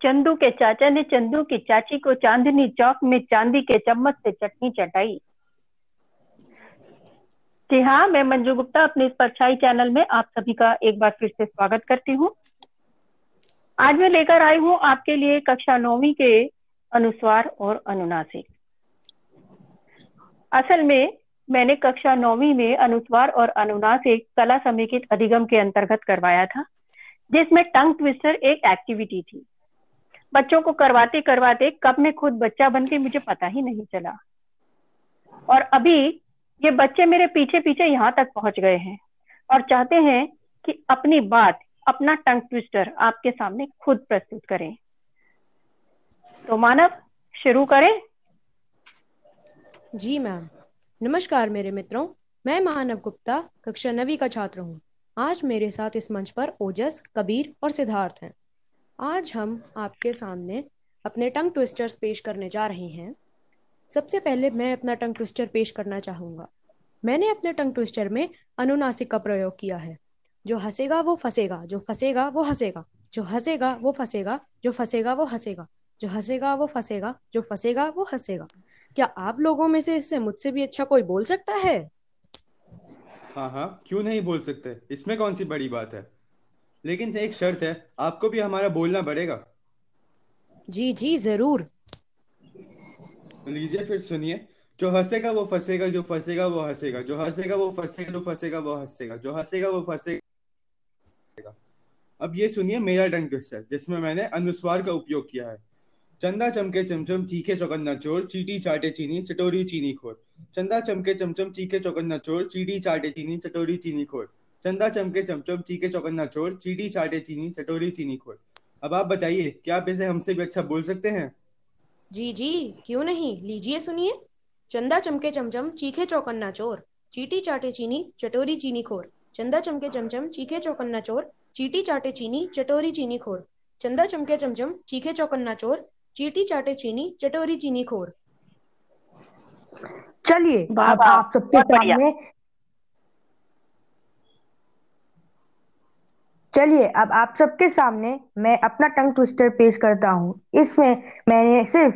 चंदू के चाचा ने चंदू की चाची को चांदनी चौक में चांदी के चम्मच से चटनी चटाई। जी हाँ मैं मंजू गुप्ता अपने इस परछाई चैनल में आप सभी का एक बार फिर से स्वागत करती हूँ। आज मैं लेकर आई हूँ आपके लिए कक्षा नौवीं के अनुस्वार और अनुनासिक। असल में मैंने कक्षा नौवीं में अनुस्वार और अनुनासिक कला समेकित अधिगम के अंतर्गत करवाया था, जिसमें टंग ट्विस्टर एक एक्टिविटी थी। बच्चों को करवाते करवाते कब मैं खुद बच्चा बन के मुझे पता ही नहीं चला। और अभी ये बच्चे मेरे पीछे पीछे यहाँ तक पहुँच गए हैं और चाहते हैं कि अपनी बात, अपना टंग ट्विस्टर आपके सामने खुद प्रस्तुत करें। तो मानव, शुरू करें। जी मैम। नमस्कार मेरे मित्रों, मैं मानव गुप्ता, कक्षा नवी का छात्र हूँ। आज मेरे साथ इस मंच पर ओजस, कबीर और सिद्धार्थ हैं। आज हम आपके सामने अपने टंग ट्विस्टर्स पेश करने जा रहे हैं। सबसे पहले मैं अपना टंग ट्विस्टर पेश करना चाहूँगा। मैंने अपने टंग ट्विस्टर में अनुनासिक का प्रयोग किया है। जो हंसेगा, वो फंसेगा, जो फंसेगा, वो हंसेगा, जो हंसेगा, वो फंसेगा, जो फंसेगा, वो हंसेगा, जो हंसेगा, वो फंसेगा, जो फंसेगा, वो हंसेगा। क्या आप लोगों में से इससे मुझसे भी अच्छा कोई बोल सकता है? हाँ हाँ क्यों नहीं बोल सकते? इसमें कौन सी बड़ी बात है? लेकिन एक शर्त है आपको भी हमारा बोलना पड़ेगा। जी जी ज़रूर। लीजिए फिर सुनिए जो हंसेगा वो फंसेगा जो फंसेगा वो हंसेगा जो हंसेगा वो फंसेगा जो फंसेगा वो हंसेगा जो हंसेगा वो फंसेगा। अब ये सुनिए मेरा टंग ट्विस्टर जिसमें मैंने अनुस्वार का उपयोग किया है। चंदा चमके चमचम चीखे चौकन्ना चोर चीटी चाटे चीनी चटोरी चीनी खोर। चंदा चमके चमचम चीखे चौकन्ना चोर चीटी चाटे चीनी चटोरी चीनी खोर। चंदा चमके चमचम चीके चौकन्ना चोर चीटी चाटे चीनी चटोरी चीनी खोर। अब आप बताइए क्या आप इसे हमसे भी अच्छा बोल सकते हैं? जी जी क्यों नहीं? लीजिए सुनिए। चंदा चमके चमचम चीखे चौकन्ना चोर चीटी चाटे चीनी चटोरी चीनी खोर। चंदा चमके चमचम चीखे चौकन्ना चोर चीटी चाटे चीनी चटोरी चीनी खोर। चंदा चमके चमचम चीखे चौकन्ना चोर चीटी चाटे चीनी चटोरी चीनी खोर। चलिए आप सबके सामने चलिए, अब आप सबके सामने मैं अपना टंग ट्विस्टर पेश करता हूँ। इसमें मैंने सिर्फ़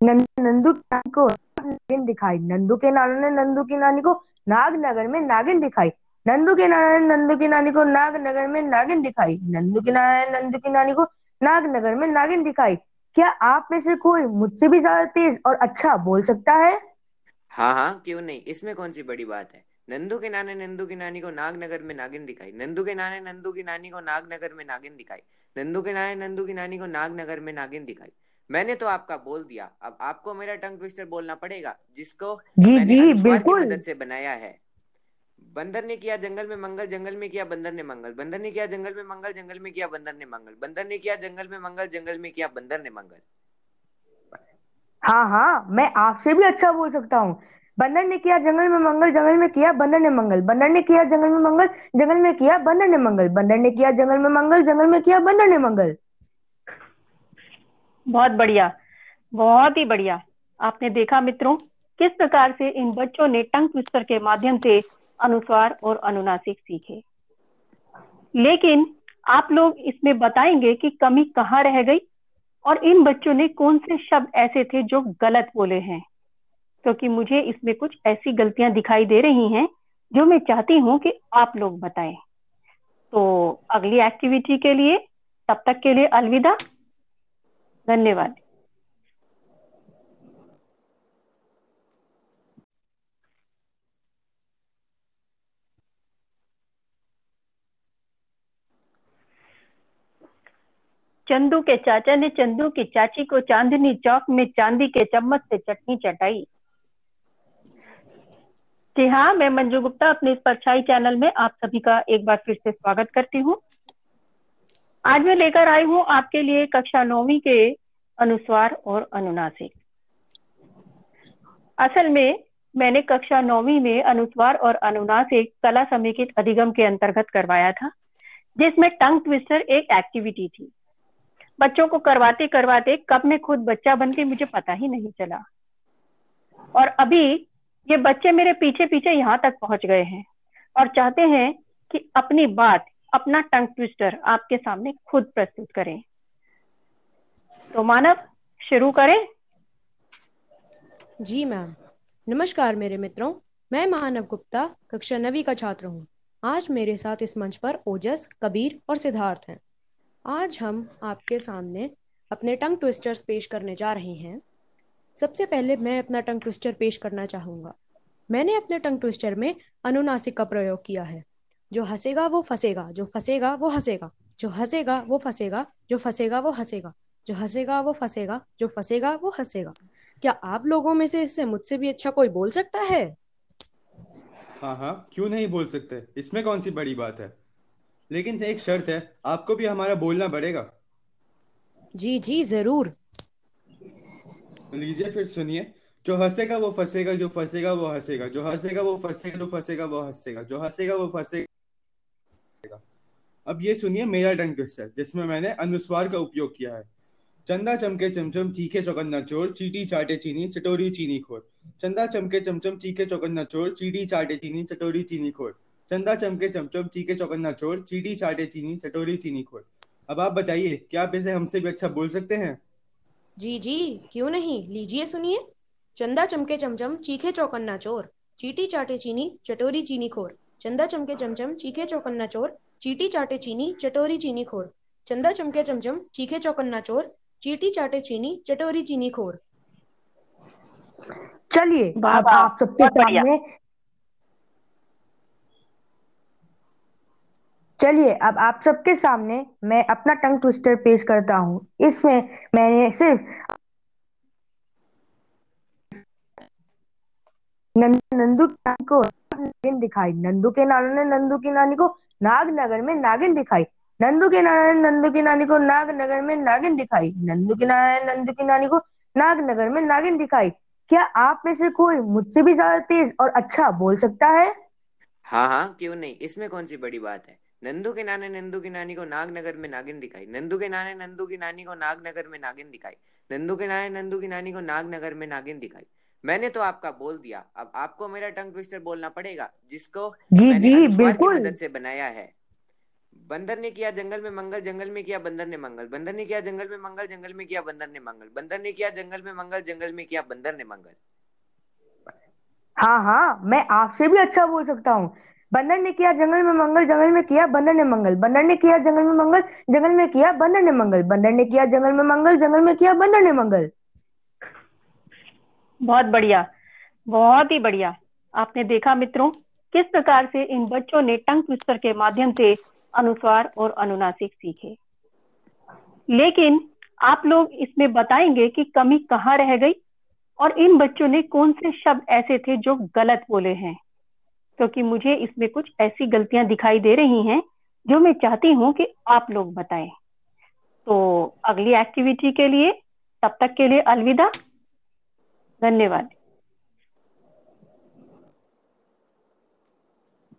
नंदू को नागिन दिखाई। नंदू के नाना ने नंदू की नानी को नागनगर में नागिन दिखाई। नंदू के नाना ने नंदू की नानी को नागनगर में नागिन दिखाई। नंदू के नाना ने नंदू की नानी को नागनगर में नागिन दिखाई। क्या आप में से कोई मुझसे भी ज़्यादा तेज और अच्छा बोल सकता है? हाँ हाँ क्यों नहीं? इसमें कौन सी बड़ी बात है? नंदू के नाने नंदू की नानी को नागनगर में नागिन दिखाई। नंदू के नाने नंदू की नानी को नागनगर में नागिन दिखाई। नंदू के नाने नंदू की नानी को नागनगर में नागिन दिखाई। मैंने तो आपका बोल दिया। अब आपको मेरा टंग ट्विस्टर बोलना पड़ेगा जिसको जी, मैंने जी, बिल्कुल की मदद से बनाया है। बंदर ने किया जंगल में मंगल जंगल में किया बंदर ने मंगल। बंदर ने किया जंगल में मंगल जंगल में किया बंदर ने मंगल। बंदर ने किया जंगल में मंगल जंगल में किया बंदर ने मंगल। हाँ हाँ मैं आपसे भी अच्छा बोल सकता हूँ। बंदर ने किया, जंगल में मंगल, जंगल में किया, बंदर ने मंगल। बंदर ने किया, जंगल में मंगल, जंगल में किया, बंदर ने मंगल। बंदर ने किया, जंगल में मंगल, जंगल में किया, बंदर ने मंगल। बहुत बढ़िया। बहुत ही बढ़िया। आपने देखा मित्रों, किस प्रकार से इन बच्चों ने टंग ट्विस्टर के माध्यम से अनुस्वार और अनुनासिक सीखे। लेकिन आप लोग इसमें बताएँगे कि कमी कहाँ रह गई और इन बच्चों ने कौन से शब्द ऐसे थे जो गलत बोले हैं। क्योंकि मुझे इसमें कुछ ऐसी गलतियाँ दिखाई दे रही हैं जो मैं चाहती हूँ कि आप लोग बताएँ। तो अगली एक्टिविटी के लिए, तब तक के लिए अलविदा। धन्यवाद। चंदू के चाचा ने चंदू की चाची को चांदनी चौक में चांदी के चम्मच से चटनी चटाई। जी हाँ मैं मंजू गुप्ता अपने इस परछाई चैनल में आप सभी का एक बार फिर से स्वागत करती हूँ। आज मैं लेकर आई हूँ आपके लिए कक्षा नौवीं के अनुस्वार और अनुनासिक। असल में मैंने कक्षा नौवीं में अनुस्वार और अनुनासिक कला समेकित अधिगम के अंतर्गत करवाया था, जिसमें टंग ट्विस्टर एक एक्टिविटी थी। बच्चों को करवाते करवाते कब मैं खुद बच्चा बन के मुझे पता ही नहीं चला। और अभी ये बच्चे मेरे पीछे पीछे यहाँ तक पहुँच गए हैं और चाहते हैं कि अपनी बात, अपना टंग ट्विस्टर आपके सामने खुद प्रस्तुत करें। तो मानव, शुरू करें। जी मैम। नमस्कार मेरे मित्रों। मैं मानव गुप्ता, कक्षा नवी का छात्र हूँ। आज मेरे साथ इस मंच पर ओजस, कबीर और सिद्धार्थ हैं। आज हम आपके सामने अपने टंग ट्विस्टर्स पेश करने जा रहे हैं। सबसे पहले मैं अपना टंग ट्विस्टर पेश करना चाहूँगा। मैंने अपने टंग ट्विस्टर में अनुनासिक का प्रयोग किया है। जो हंसेगा वो फंसेगा जो फंसेगा वो हंसेगा जो हंसेगा वो फंसेगा जो फंसेगा वो हंसेगा जो हंसेगा वो फंसेगा जो फंसेगा वो हंसेगा। क्या आप लोगों में से इससे मुझसे भी अच्छा कोई बोल सकता है? हाँ हाँ क्यों नहीं बोल सकते? इसमें कौन सी बड़ी बात है? लेकिन एक शर्त है आपको भी हमारा बोलना पड़ेगा। जी जी ज़रूर। लीजिए फिर सुनिए, जो हंसेगा वो फंसेगा, जो फंसेगा वो हंसेगा, जो हंसेगा वो फंसेगा, जो फंसेगा वो हंसेगा, जो हंसेगा वो फंसेगा। अब ये सुनिए मेरा टंग ट्विस्टर जिसमें मैंने अनुस्वार का उपयोग किया है। चंदा चमके चमचम, चीखे चौकन्ना चोर, चीटी चाटे चीनी, चटोरी चीनी खोर। चंदा चमके चमचम, चीखे चौकन्ना चोर, चीटी चाटे चीनी, चटोरी चीनी खोर। चंदा चमके चमचम, चीखे चौकन्ना चोर, चीटी चाटे चीनी, चटोरी चीनी खोर। अब आप बताइए, क्या आप इसे हमसे भी अच्छा बोल सकते हैं? जी जी क्यों नहीं? लीजिए सुनिए। चंदा चमके चमचम चीखे चौकन्ना चोर। चीटी चाटे चीनी चटोरी चीनी खोर। चंदा चमके चमचम चीखे चौकन्ना चोर। चीटी चाटे चीनी चटोरी चीनी खोर। चंदा चमके चमचम चीखे चौकन्ना चोर। चीटी चाटे चीनी चटोरी चीनी खोर। चलिए अब आप सबके सामने चलिए, अब आप सबके सामने मैं अपना टंग ट्विस्टर पेश करता हूँ। इसमें मैंने सिर्फ़ नंदू की नागिन दिखाई। नंदू के नाना ने नंदू की नानी को नागनगर में नागिन दिखाई। नंदू के नाना ने नंदू की नानी को नागनगर में नागिन दिखाई। नंदू के नाना ने नंदू की नानी को नागनगर में नागिन दिखाई। क्या आप में से कोई मुझसे भी ज़्यादा तेज और अच्छा बोल सकता है? हाँ हाँ क्यों नहीं? इसमें कौन सी बड़ी बात है? नंदू के नाने नंदू की नानी को नागनगर में नागिन दिखाई। नंदू के नाने नंदू की नानी को नागनगर में नागिन दिखाई। नंदू के नाने नंदू की नानी को नागनगर में नागिन दिखाई। मैंने तो आपका बोल दिया। अब आपको मेरा टंग ट्विस्टर बोलना पड़ेगा जिसको जी मैंने जी की मदद से बनाया है। बंदर ने किया जंगल में मंगल जंगल में किया बंदर ने मंगल। बंदर ने किया जंगल में मंगल जंगल में किया बंदर ने मंगल। बंदर ने किया जंगल में मंगल जंगल में किया बंदर ने मंगल। हाँ हाँ मैं आपसे भी अच्छा बोल सकता हूँ। बंदर ने किया, जंगल में मंगल, जंगल में किया, बंदर ने मंगल। बंदर ने किया, जंगल में मंगल, जंगल में किया, बंदर ने मंगल। बंदर ने किया, जंगल में मंगल, जंगल में किया, बंदर ने मंगल। बहुत बढ़िया। बहुत ही बढ़िया। आपने देखा मित्रों, किस प्रकार से इन बच्चों ने टंग ट्विस्टर के माध्यम से अनुस्वार और अनुनासिक सीखे। लेकिन आप लोग इसमें बताएँगे कि कमी कहाँ रह गई और इन बच्चों ने कौन से शब्द ऐसे थे जो गलत बोले हैं। क्योंकि मुझे इसमें कुछ ऐसी गलतियाँ दिखाई दे रही हैं जो मैं चाहती हूँ कि आप लोग बताएँ। तो अगली एक्टिविटी के लिए, तब तक के लिए अलविदा। धन्यवाद।